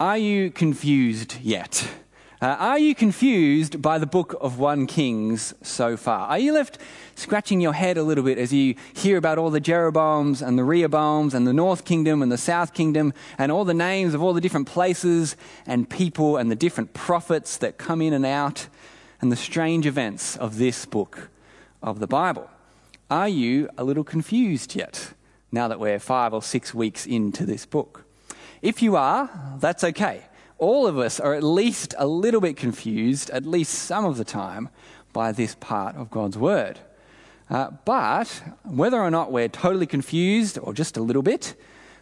Are you confused yet? Uh, are you confused by the book of 1 Kings so far? Are you left scratching your head a little bit as you hear about all the Jeroboams and the Rehoboams and the North Kingdom and the South Kingdom and all the names of all the different places and people and the different prophets that come in and out and the strange events of this book of the Bible? Are you a little confused yet now that we're five or six weeks into this book? If you are, that's okay. All of us are at least a little bit confused, at least some of the time, by this part of God's Word. Uh, but whether or not we're totally confused or just a little bit,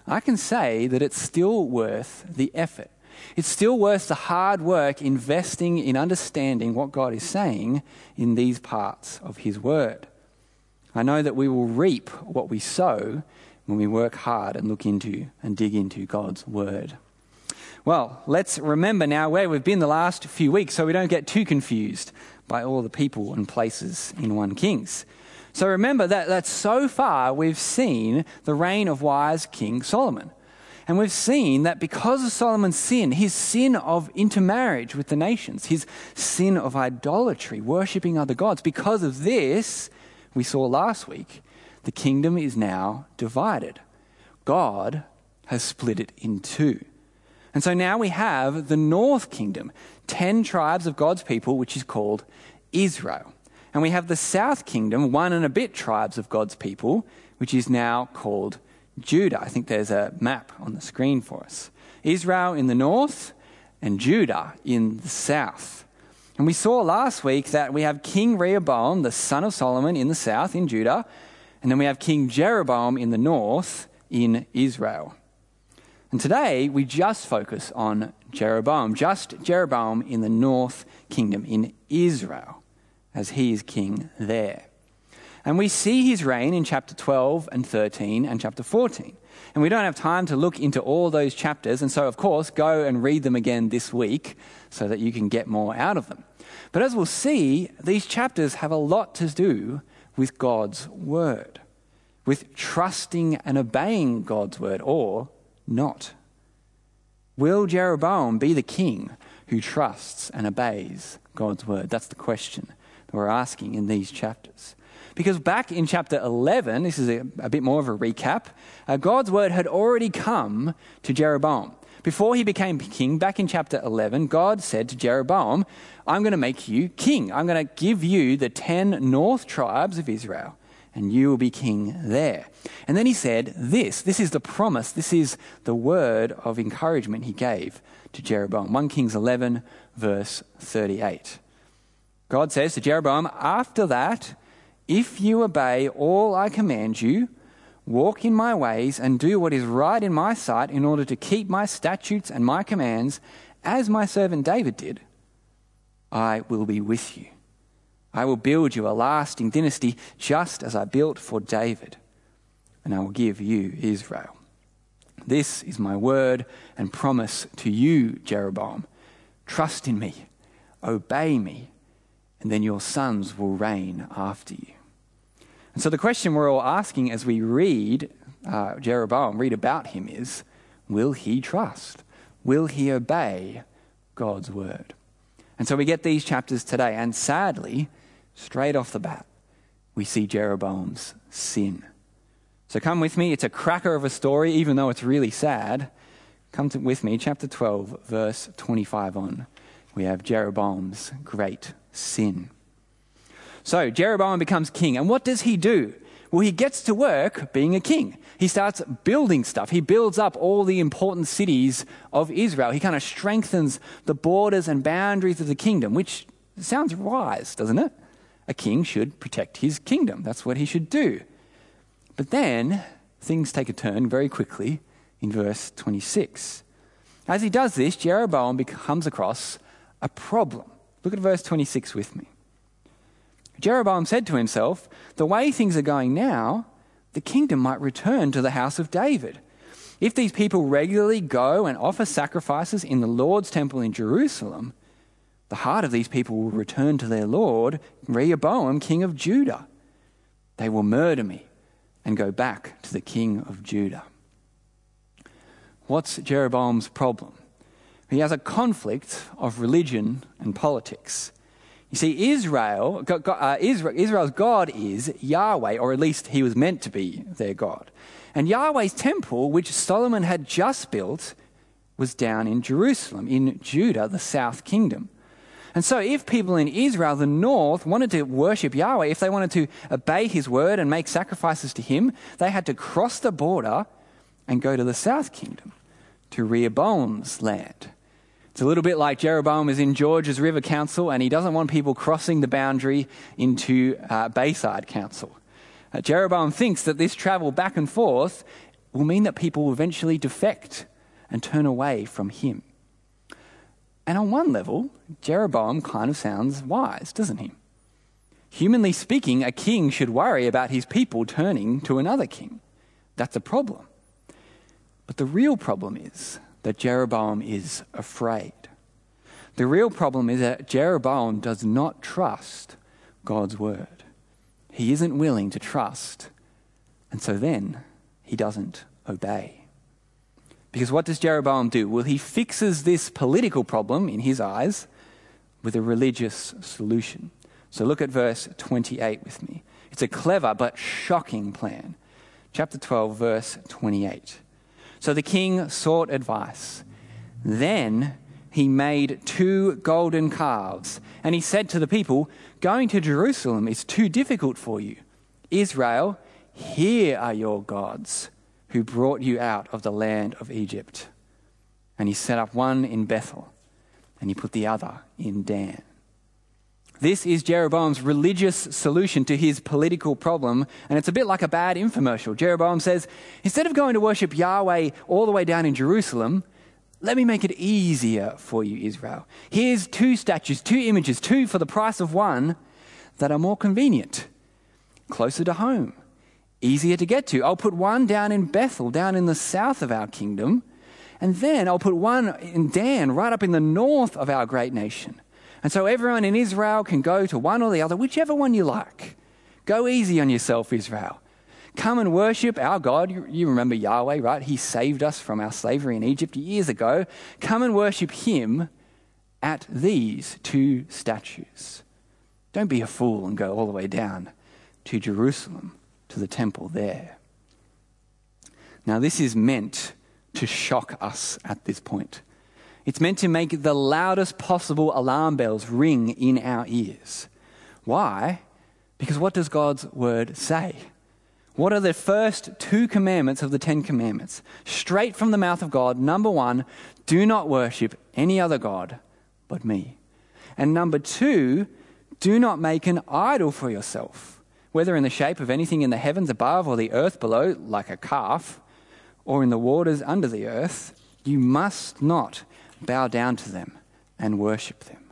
I can say that it's still worth the effort. It's still worth the hard work investing in understanding what God is saying in these parts of His Word. I know that we will reap what we sow when we work hard and look into and dig into God's Word. Well, let's remember now where we've been the last few weeks so we don't get too confused by all the people and places in 1 Kings. So remember that, that so far we've seen the reign of wise King Solomon. And we've seen that because of Solomon's sin, his sin of intermarriage with the nations, his sin of idolatry, worshipping other gods, because of this, we saw last week, the kingdom is now divided. God has split it in two. And so now we have the north kingdom, 10 tribes of God's people, which is called Israel. And we have the south kingdom, one and a bit tribes of God's people, which is now called Judah. I think there's a map on the screen for us. Israel in the north and Judah in the south. And we saw last week that we have King Rehoboam, the son of Solomon, in the south in Judah, and then we have King Jeroboam in the north in Israel. And today we just focus on Jeroboam, just Jeroboam in the north kingdom in Israel, as he is king there. And we see his reign in chapter 12 and 13 and chapter 14. And we don't have time to look into all those chapters, and so, of course, go and read them again this week so that you can get more out of them. But as we'll see, these chapters have a lot to do with God's word, with trusting and obeying God's word, or not. Will Jeroboam be the king who trusts and obeys God's word? That's the question that we're asking in these chapters. Because back in chapter 11, this is a, a bit more of a recap, uh, God's word had already come to Jeroboam. Before he became king, back in chapter 11, God said to Jeroboam, I'm going to make you king. I'm going to give you the 10 north tribes of Israel, and you will be king there. And then he said, This, this is the promise, this is the word of encouragement he gave to Jeroboam. 1 Kings 11, verse 38. God says to Jeroboam, After that, if you obey all I command you, walk in my ways, and do what is right in my sight in order to keep my statutes and my commands, as my servant David did, I will be with you. I will build you a lasting dynasty, just as I built for David, and I will give you Israel. This is my word and promise to you, Jeroboam. Trust in me, obey me, and then your sons will reign after you. And so the question we're all asking as we read uh, Jeroboam, read about him, is will he trust? Will he obey God's word? And so we get these chapters today, and sadly, straight off the bat, we see Jeroboam's sin. So come with me. It's a cracker of a story, even though it's really sad. Come to, with me, chapter 12, verse 25 on. We have Jeroboam's great sin. So Jeroboam becomes king. And what does he do? Well, he gets to work being a king. He starts building stuff. He builds up all the important cities of Israel. He kind of strengthens the borders and boundaries of the kingdom, which sounds wise, doesn't it? A king should protect his kingdom. That's what he should do. But then things take a turn very quickly in verse 26. As he does this, Jeroboam comes across a problem. Look at verse 26 with me. Jeroboam said to himself, The way things are going now, the kingdom might return to the house of David. If these people regularly go and offer sacrifices in the Lord's temple in Jerusalem, the heart of these people will return to their Lord, Rehoboam, king of Judah. They will murder me and go back to the king of Judah. What's Jeroboam's problem? He has a conflict of religion and politics. You see, Israel, uh, Israel's God is Yahweh, or at least he was meant to be their God. And Yahweh's temple, which Solomon had just built, was down in Jerusalem, in Judah, the south kingdom. And so, if people in Israel, the north, wanted to worship Yahweh, if they wanted to obey his word and make sacrifices to him, they had to cross the border and go to the south kingdom, to Rehoboam's land. It's a little bit like Jeroboam is in Georges River Council and he doesn't want people crossing the boundary into uh, Bayside Council. Uh, Jeroboam thinks that this travel back and forth will mean that people will eventually defect and turn away from him. And on one level, Jeroboam kind of sounds wise, doesn't he? Humanly speaking, a king should worry about his people turning to another king. That's a problem. But the real problem is that Jeroboam is afraid. The real problem is that Jeroboam does not trust God's word. He isn't willing to trust, and so then he doesn't obey. Because what does Jeroboam do? Well, he fixes this political problem in his eyes with a religious solution. So look at verse 28 with me. It's a clever but shocking plan. Chapter 12, verse 28. So the king sought advice. Then he made two golden calves, and he said to the people, Going to Jerusalem is too difficult for you. Israel, here are your gods who brought you out of the land of Egypt. And he set up one in Bethel, and he put the other in Dan. This is Jeroboam's religious solution to his political problem, and it's a bit like a bad infomercial. Jeroboam says, instead of going to worship Yahweh all the way down in Jerusalem, let me make it easier for you, Israel. Here's two statues, two images, two for the price of one that are more convenient, closer to home easier to get to. I'll put one down in Bethel, down in the south of our kingdom, and then I'll put one in Dan, right up in the north of our great nation. And so everyone in Israel can go to one or the other, whichever one you like. Go easy on yourself, Israel. Come and worship our God. You remember Yahweh, right? He saved us from our slavery in Egypt years ago. Come and worship Him at these two statues. Don't be a fool and go all the way down to Jerusalem to the temple there. Now, this is meant to shock us at this point. It's meant to make the loudest possible alarm bells ring in our ears. Why? Because what does God's word say? What are the first two commandments of the Ten Commandments? Straight from the mouth of God. Number one, do not worship any other God but me. And number two, do not make an idol for yourself whether in the shape of anything in the heavens above or the earth below, like a calf, or in the waters under the earth, you must not bow down to them and worship them.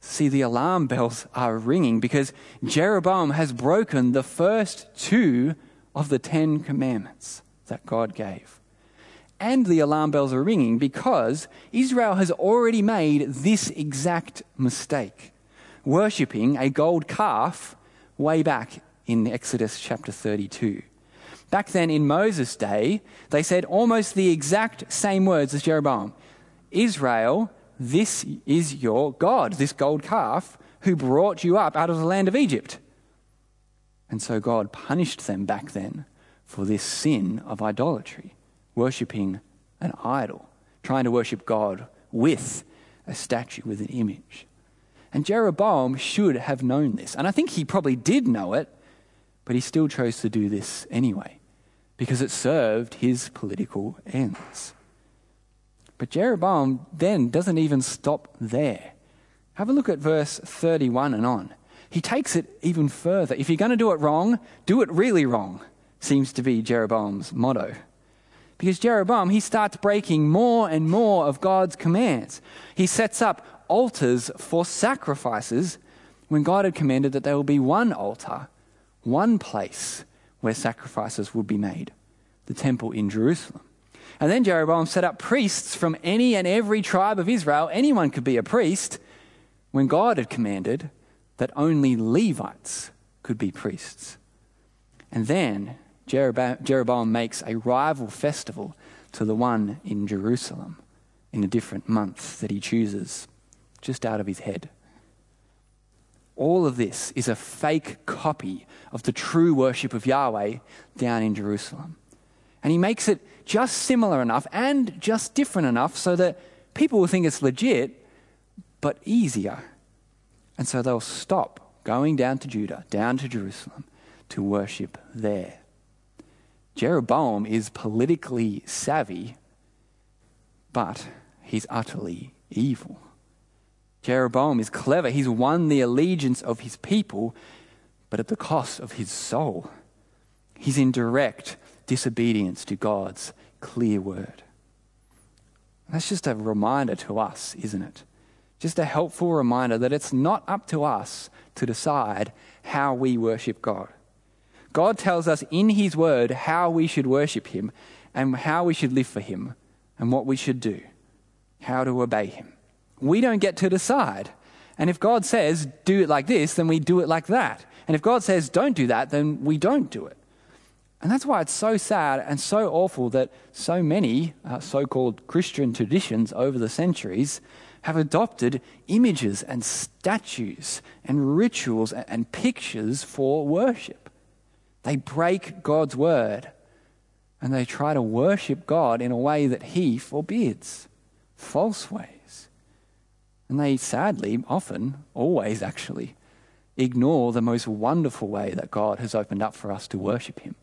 See, the alarm bells are ringing because Jeroboam has broken the first two of the Ten Commandments that God gave. And the alarm bells are ringing because Israel has already made this exact mistake worshipping a gold calf way back in Exodus chapter 32. Back then in Moses' day, they said almost the exact same words as Jeroboam Israel, this is your God, this gold calf, who brought you up out of the land of Egypt. And so God punished them back then for this sin of idolatry, worshipping an idol, trying to worship God with a statue, with an image. And Jeroboam should have known this. And I think he probably did know it, but he still chose to do this anyway, because it served his political ends. But Jeroboam then doesn't even stop there. Have a look at verse 31 and on. He takes it even further. If you're going to do it wrong, do it really wrong, seems to be Jeroboam's motto. Because Jeroboam, he starts breaking more and more of God's commands. He sets up altars for sacrifices when God had commanded that there will be one altar, one place where sacrifices would be made the temple in Jerusalem. And then Jeroboam set up priests from any and every tribe of Israel. Anyone could be a priest when God had commanded that only Levites could be priests. And then Jeroboam makes a rival festival to the one in Jerusalem in a different month that he chooses, just out of his head. All of this is a fake copy of the true worship of Yahweh down in Jerusalem. And he makes it just similar enough and just different enough so that people will think it's legit, but easier. And so they'll stop going down to Judah, down to Jerusalem, to worship there. Jeroboam is politically savvy, but he's utterly evil. Jeroboam is clever. He's won the allegiance of his people, but at the cost of his soul. He's in direct disobedience to God's clear word. That's just a reminder to us, isn't it? Just a helpful reminder that it's not up to us to decide how we worship God. God tells us in His Word how we should worship Him and how we should live for Him and what we should do, how to obey Him. We don't get to decide. And if God says, do it like this, then we do it like that. And if God says, don't do that, then we don't do it. And that's why it's so sad and so awful that so many uh, so called Christian traditions over the centuries have adopted images and statues and rituals and pictures for worship. They break God's word and they try to worship God in a way that He forbids, false ways. And they sadly, often, always actually, ignore the most wonderful way that God has opened up for us to worship Him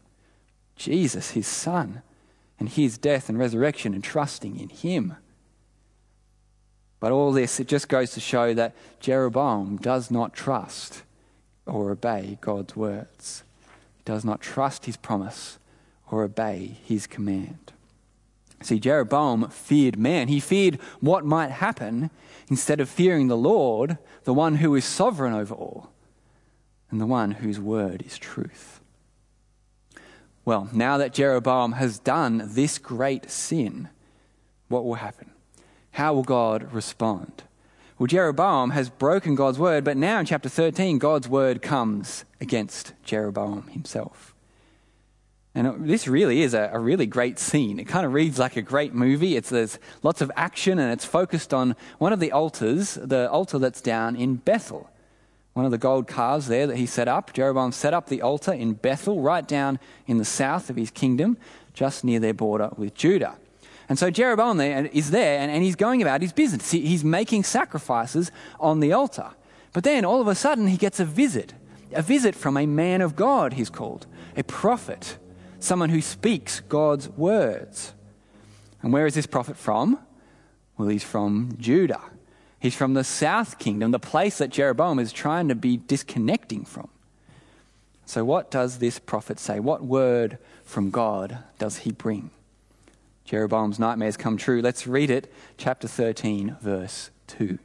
Jesus, His Son, and His death and resurrection, and trusting in Him. But all this, it just goes to show that Jeroboam does not trust or obey God's words. He does not trust his promise or obey his command. See, Jeroboam feared man. He feared what might happen instead of fearing the Lord, the one who is sovereign over all, and the one whose word is truth. Well, now that Jeroboam has done this great sin, what will happen? How will God respond? Well, Jeroboam has broken God's word, but now in chapter 13, God's word comes against Jeroboam himself. And this really is a, a, really great scene. It kind of reads like a great movie. It's, there's lots of action and it's focused on one of the altars, the altar that's down in Bethel. One of the gold calves there that he set up. Jeroboam set up the altar in Bethel, right down in the south of his kingdom, just near their border with Judah. And so Jeroboam there is there and, and he's going about his business. He, he's making sacrifices on the altar. But then all of a sudden he gets a visit. A visit from a man of God, he's called. A prophet. Someone who speaks God's words. And where is this prophet from? Well, he's from Judah. He's from the south kingdom, the place that Jeroboam is trying to be disconnecting from. So, what does this prophet say? What word from God does he bring? Jeroboam's nightmares come true. Let's read it, chapter 13, verse 2.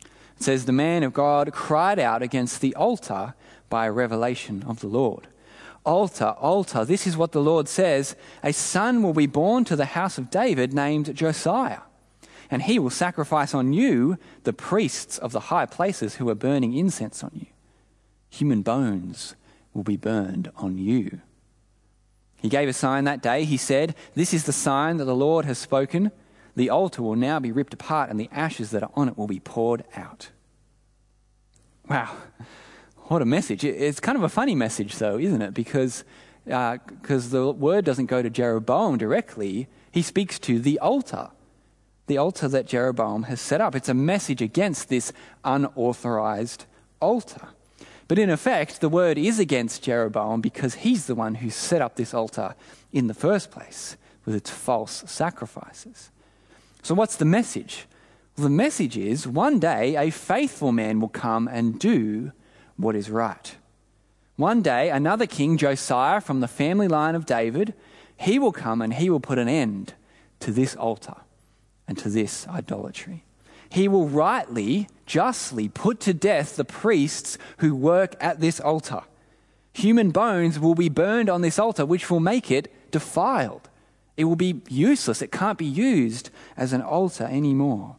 It says, The man of God cried out against the altar by a revelation of the Lord. Altar, altar, this is what the Lord says A son will be born to the house of David named Josiah, and he will sacrifice on you the priests of the high places who are burning incense on you. Human bones will be burned on you. He gave a sign that day. He said, This is the sign that the Lord has spoken. The altar will now be ripped apart, and the ashes that are on it will be poured out. Wow, what a message. It's kind of a funny message, though, isn't it? Because uh, cause the word doesn't go to Jeroboam directly, he speaks to the altar, the altar that Jeroboam has set up. It's a message against this unauthorized altar. But in effect, the word is against Jeroboam because he's the one who set up this altar in the first place with its false sacrifices. So, what's the message? Well, the message is one day a faithful man will come and do what is right. One day, another king, Josiah, from the family line of David, he will come and he will put an end to this altar and to this idolatry he will rightly, justly put to death the priests who work at this altar. Human bones will be burned on this altar, which will make it defiled. It will be useless. It can't be used as an altar anymore.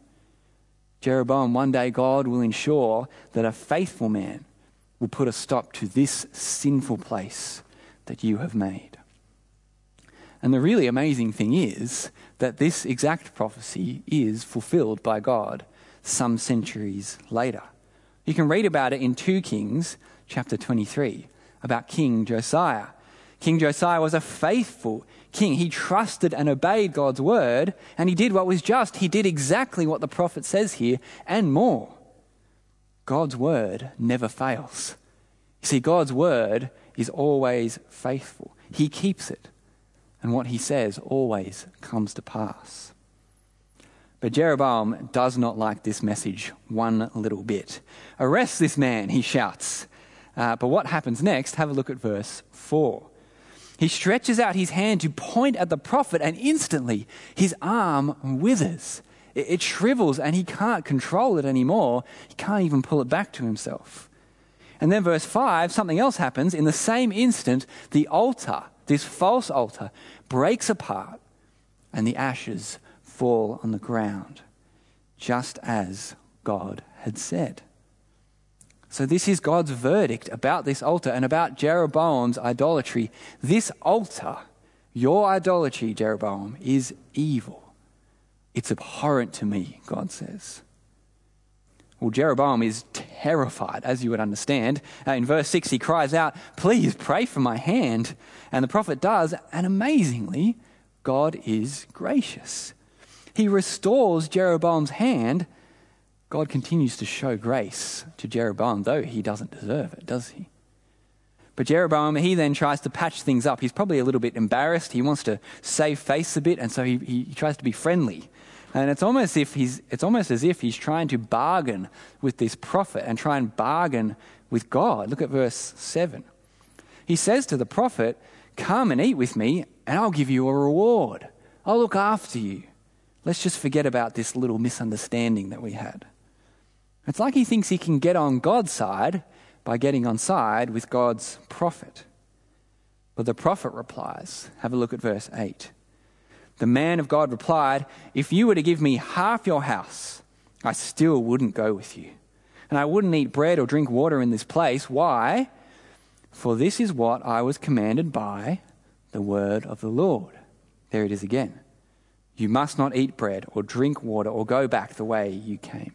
Jeroboam, one day God will ensure that a faithful man will put a stop to this sinful place that you have made. And the really amazing thing is that this exact prophecy is fulfilled by God some centuries later. You can read about it in 2 Kings chapter 23 about King Josiah. King Josiah was a faithful king. He trusted and obeyed God's word, and he did what was just. He did exactly what the prophet says here and more. God's word never fails. You see, God's word is always faithful, He keeps it and what he says always comes to pass. But Jeroboam does not like this message one little bit. Arrest this man, he shouts. Uh, but what happens next? Have a look at verse 4. He stretches out his hand to point at the prophet, and instantly his arm withers. It, it shrivels, and he can't control it anymore. He can't even pull it back to himself. And then, verse 5, something else happens. In the same instant, the altar this false altar breaks apart and the ashes fall on the ground, just as God had said. So, this is God's verdict about this altar and about Jeroboam's idolatry. This altar, your idolatry, Jeroboam, is evil. It's abhorrent to me, God says. Well, Jeroboam is terrified, as you would understand. Uh, in verse 6, he cries out, Please pray for my hand. And the prophet does, and amazingly, God is gracious. He restores Jeroboam's hand. God continues to show grace to Jeroboam, though he doesn't deserve it, does he? But Jeroboam, he then tries to patch things up. He's probably a little bit embarrassed. He wants to save face a bit, and so he, he tries to be friendly and it's almost, if he's, it's almost as if he's trying to bargain with this prophet and try and bargain with God. Look at verse 7. He says to the prophet, Come and eat with me, and I'll give you a reward. I'll look after you. Let's just forget about this little misunderstanding that we had. It's like he thinks he can get on God's side by getting on side with God's prophet. But the prophet replies, have a look at verse 8. The man of God replied, If you were to give me half your house, I still wouldn't go with you. And I wouldn't eat bread or drink water in this place. Why? For this is what I was commanded by the word of the Lord. There it is again. You must not eat bread or drink water or go back the way you came.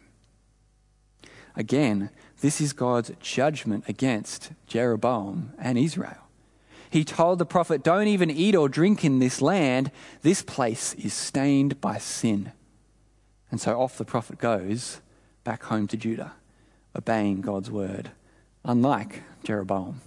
Again, this is God's judgment against Jeroboam and Israel he told the prophet, Don't even eat or drink in this land. This place is stained by sin. And so off the prophet goes back home to Judah, obeying God's word, unlike Jeroboam.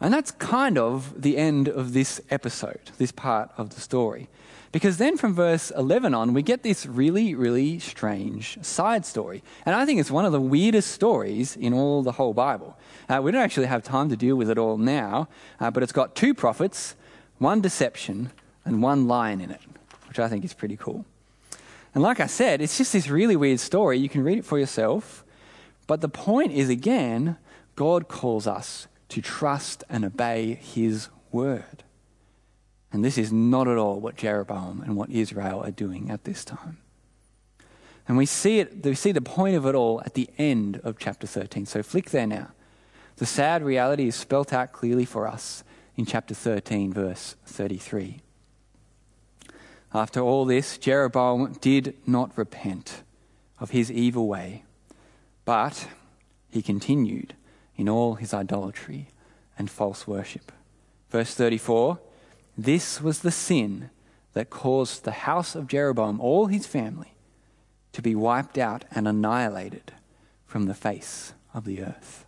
And that's kind of the end of this episode, this part of the story. Because then from verse 11 on, we get this really, really strange side story. And I think it's one of the weirdest stories in all the whole Bible. Uh, we don't actually have time to deal with it all now, uh, but it's got two prophets, one deception, and one lion in it, which I think is pretty cool. And like I said, it's just this really weird story. You can read it for yourself. But the point is, again, God calls us to trust and obey his word. And this is not at all what Jeroboam and what Israel are doing at this time. And we see it, we see the point of it all at the end of chapter 13. So flick there now. The sad reality is spelt out clearly for us in chapter 13, verse 33. After all this, Jeroboam did not repent of his evil way, but he continued in all his idolatry and false worship. Verse 34 this was the sin that caused the house of Jeroboam, all his family, to be wiped out and annihilated from the face of the earth.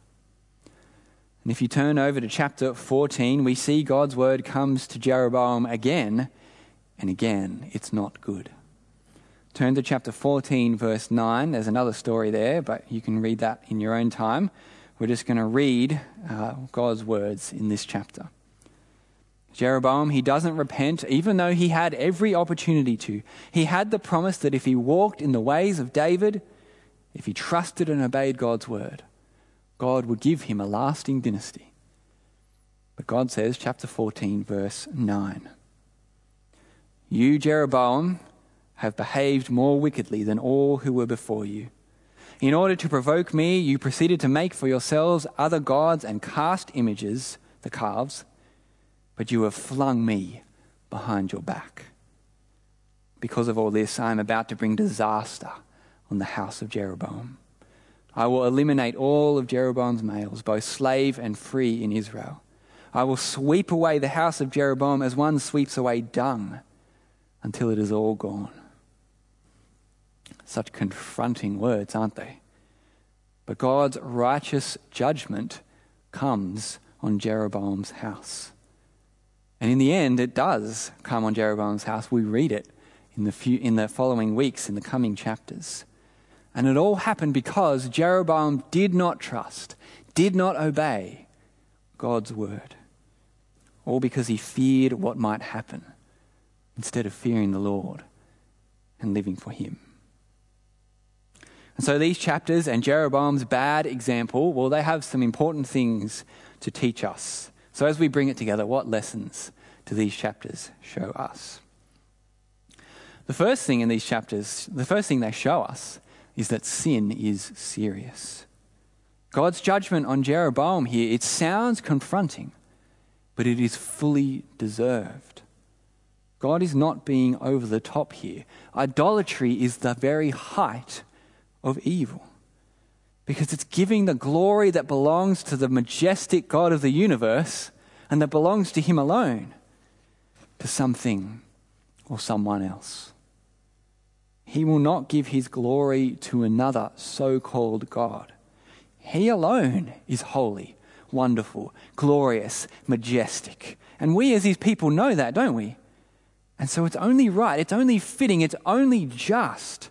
And if you turn over to chapter 14, we see God's word comes to Jeroboam again, and again, it's not good. Turn to chapter 14, verse 9. There's another story there, but you can read that in your own time. We're just going to read uh, God's words in this chapter. Jeroboam, he doesn't repent, even though he had every opportunity to. He had the promise that if he walked in the ways of David, if he trusted and obeyed God's word, God would give him a lasting dynasty. But God says, chapter 14, verse 9 You, Jeroboam, have behaved more wickedly than all who were before you. In order to provoke me, you proceeded to make for yourselves other gods and cast images, the calves but you have flung me behind your back. Because of all this, I am about to bring disaster on the house of Jeroboam. I will eliminate all of Jeroboam's males, both slave and free, in Israel. I will sweep away the house of Jeroboam as one sweeps away dung until it is all gone. Such confronting words, aren't they? But God's righteous judgment comes on Jeroboam's house. And in the end, it does come on Jeroboam's house. We read it in the, few, in the following weeks, in the coming chapters. And it all happened because Jeroboam did not trust, did not obey God's word. All because he feared what might happen instead of fearing the Lord and living for him. And so these chapters and Jeroboam's bad example, well, they have some important things to teach us. So as we bring it together, what lessons do these chapters show us? The first thing in these chapters, the first thing they show us is that sin is serious. God's judgment on Jeroboam here, it sounds confronting, but it is fully deserved. God is not being over the top here. Idolatry is the very height of evil because it's giving the glory that belongs to the majestic God of the universe and that belongs to Him alone to something or someone else. He will not give his glory to another so called God. He alone is holy, wonderful, glorious, majestic. And we as his people know that, don't we? And so it's only right, it's only fitting, it's only just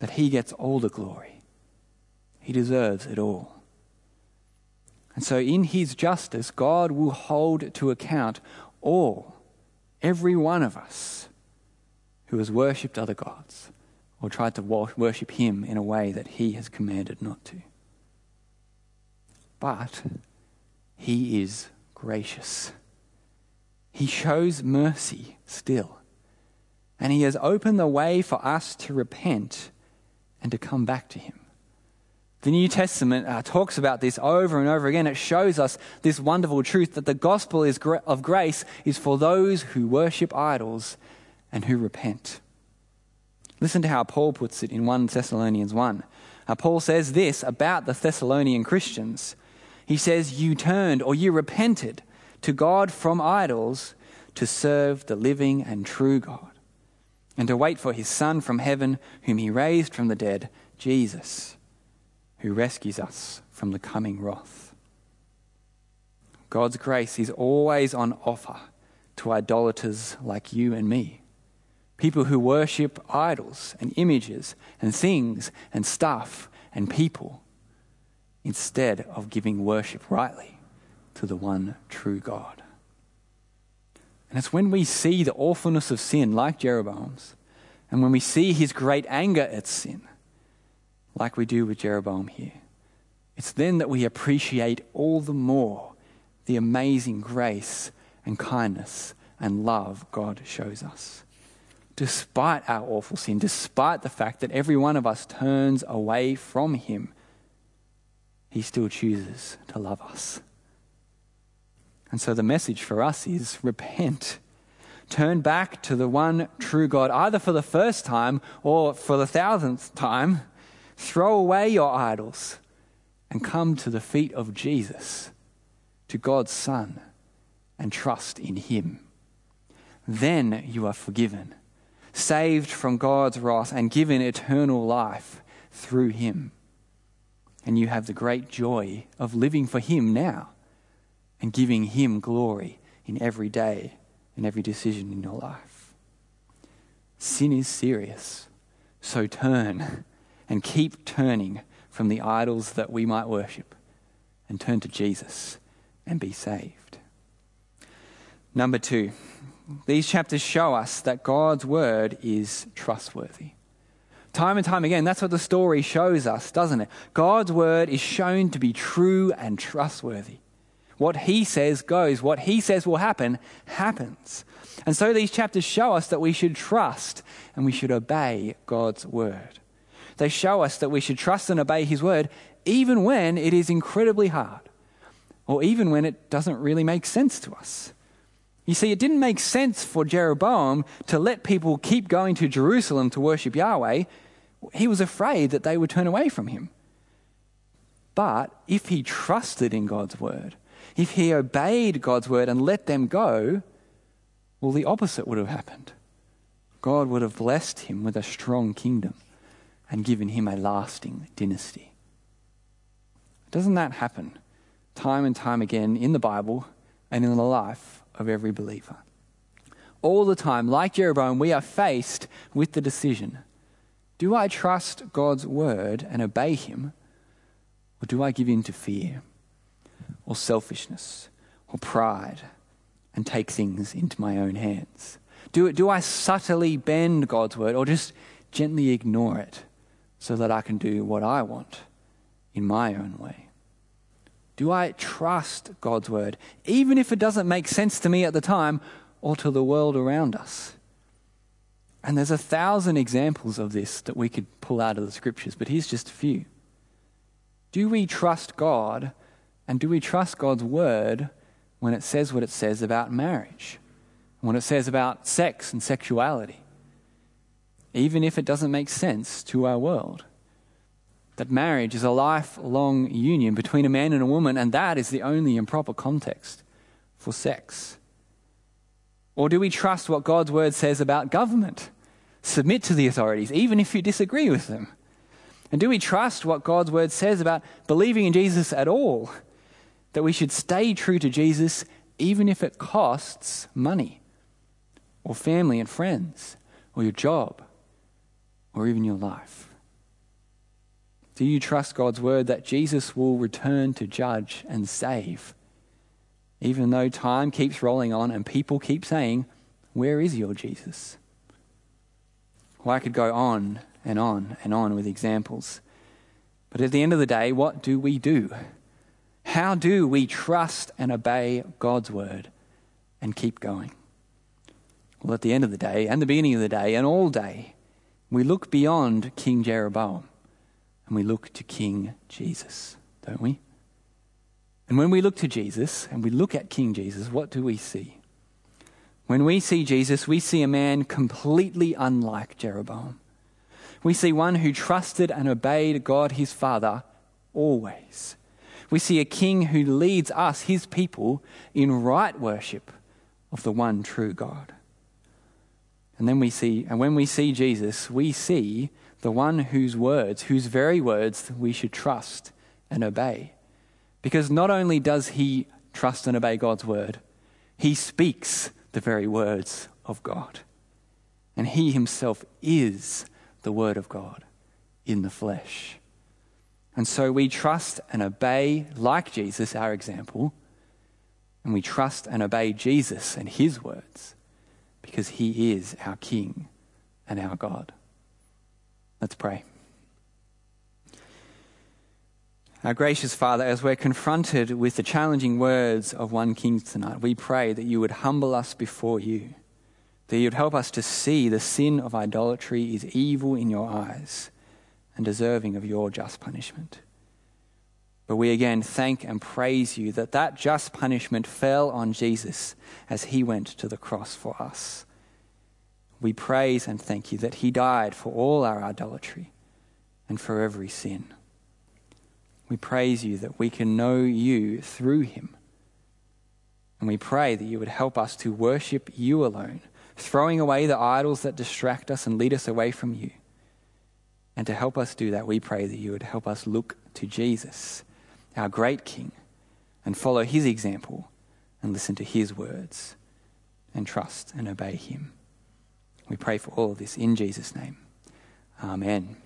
that he gets all the glory. He deserves it all. And so, in his justice, God will hold to account all, every one of us who has worshipped other gods or tried to worship him in a way that he has commanded not to. But he is gracious. He shows mercy still. And he has opened the way for us to repent and to come back to him. The New Testament uh, talks about this over and over again. It shows us this wonderful truth that the gospel is gra- of grace is for those who worship idols and who repent. Listen to how Paul puts it in 1 Thessalonians 1. Now, Paul says this about the Thessalonian Christians. He says, You turned or you repented to God from idols to serve the living and true God, and to wait for his Son from heaven, whom he raised from the dead, Jesus, who rescues us from the coming wrath. God's grace is always on offer to idolaters like you and me people who worship idols and images and things and stuff and people instead of giving worship rightly to the one true God. And it's when we see the awfulness of sin, like Jeroboam's, and when we see his great anger at sin, like we do with Jeroboam here, it's then that we appreciate all the more the amazing grace and kindness and love God shows us despite our awful sin, despite the fact that every one of us turns away from Him, He still chooses to love us. And so the message for us is repent. Turn back to the one true God, either for the first time or for the thousandth time. Throw away your idols and come to the feet of Jesus, to God's Son, and trust in Him. Then you are forgiven saved from God's wrath, and given eternal life through Him. And you have the great joy of living for Him now and giving Him glory in every day and every decision in your life. Sin is serious, so turn and keep turning from the idols that we might worship and turn to Jesus and be saved. Number two, these chapters show us that God's word is trustworthy. Time and time again, that's what the story shows us, doesn't it? God's word is shown to be true and trustworthy. What he says goes, what he says will happen, happens. And so these chapters show us that we should trust and we should obey God's word. They show us that we should trust and obey his word even when it is incredibly hard or even when it doesn't really make sense to us. You see, it didn't make sense for Jeroboam to let people keep going to Jerusalem to worship Yahweh. He was afraid that they would turn away from him. But if he trusted in God's word, if he obeyed God's word and let them go, well, the opposite would have happened. God would have blessed him with a strong kingdom and given him a lasting dynasty. Doesn't that happen time and time again in the Bible and in the life of every believer? All the time, like Jeroboam, we are faced with the decision do I trust God's word and obey him, or do I give in to fear, or selfishness, or pride, and take things into my own hands? Do, do I subtly bend God's word, or just gently ignore it so that I can do what I want in my own way? Do I trust God's word, even if it doesn't make sense to me at the time or to the world around us? And there's a thousand examples of this that we could pull out of the scriptures, but here's just a few. Do we trust God and do we trust God's word when it says what it says about marriage? When it says about sex and sexuality? Even if it doesn't make sense to our world. That marriage is a lifelong union between a man and a woman, and that is the only improper context for sex. Or do we trust what God's word says about government? Submit to the authorities, even if you disagree with them. And do we trust what God's word says about believing in Jesus at all? That we should stay true to Jesus even if it costs money, or family and friends, or your job, or even your life? Do you trust God's word that Jesus will return to judge and save? even though time keeps rolling on and people keep saying, Where is your Jesus? Well, I could go on and on and on with examples. But at the end of the day, what do we do? How do we trust and obey God's word and keep going? Well, at the end of the day, and the beginning of the day, and all day, we look beyond King Jeroboam and we look to King Jesus, don't we? And when we look to Jesus and we look at King Jesus, what do we see? When we see Jesus, we see a man completely unlike Jeroboam. We see one who trusted and obeyed God his Father always. We see a king who leads us, his people, in right worship of the one true God. And then we see, and when we see Jesus, we see the one whose words, whose very words we should trust and obey. Because not only does he trust and obey God's word, he speaks the very words of God. And he himself is the word of God in the flesh. And so we trust and obey, like Jesus, our example, and we trust and obey Jesus and his words because he is our King and our God. Let's pray. Our gracious Father, as we're confronted with the challenging words of 1 Kings tonight, we pray that you would humble us before you, that you'd help us to see the sin of idolatry is evil in your eyes and deserving of your just punishment. But we again thank and praise you that that just punishment fell on Jesus as he went to the cross for us. We praise and thank you that he died for all our idolatry and for every sin. We praise you that we can know you through him. And we pray that you would help us to worship you alone, throwing away the idols that distract us and lead us away from you. And to help us do that, we pray that you would help us look to Jesus, our great King, and follow his example and listen to his words and trust and obey him. We pray for all of this in Jesus' name. Amen.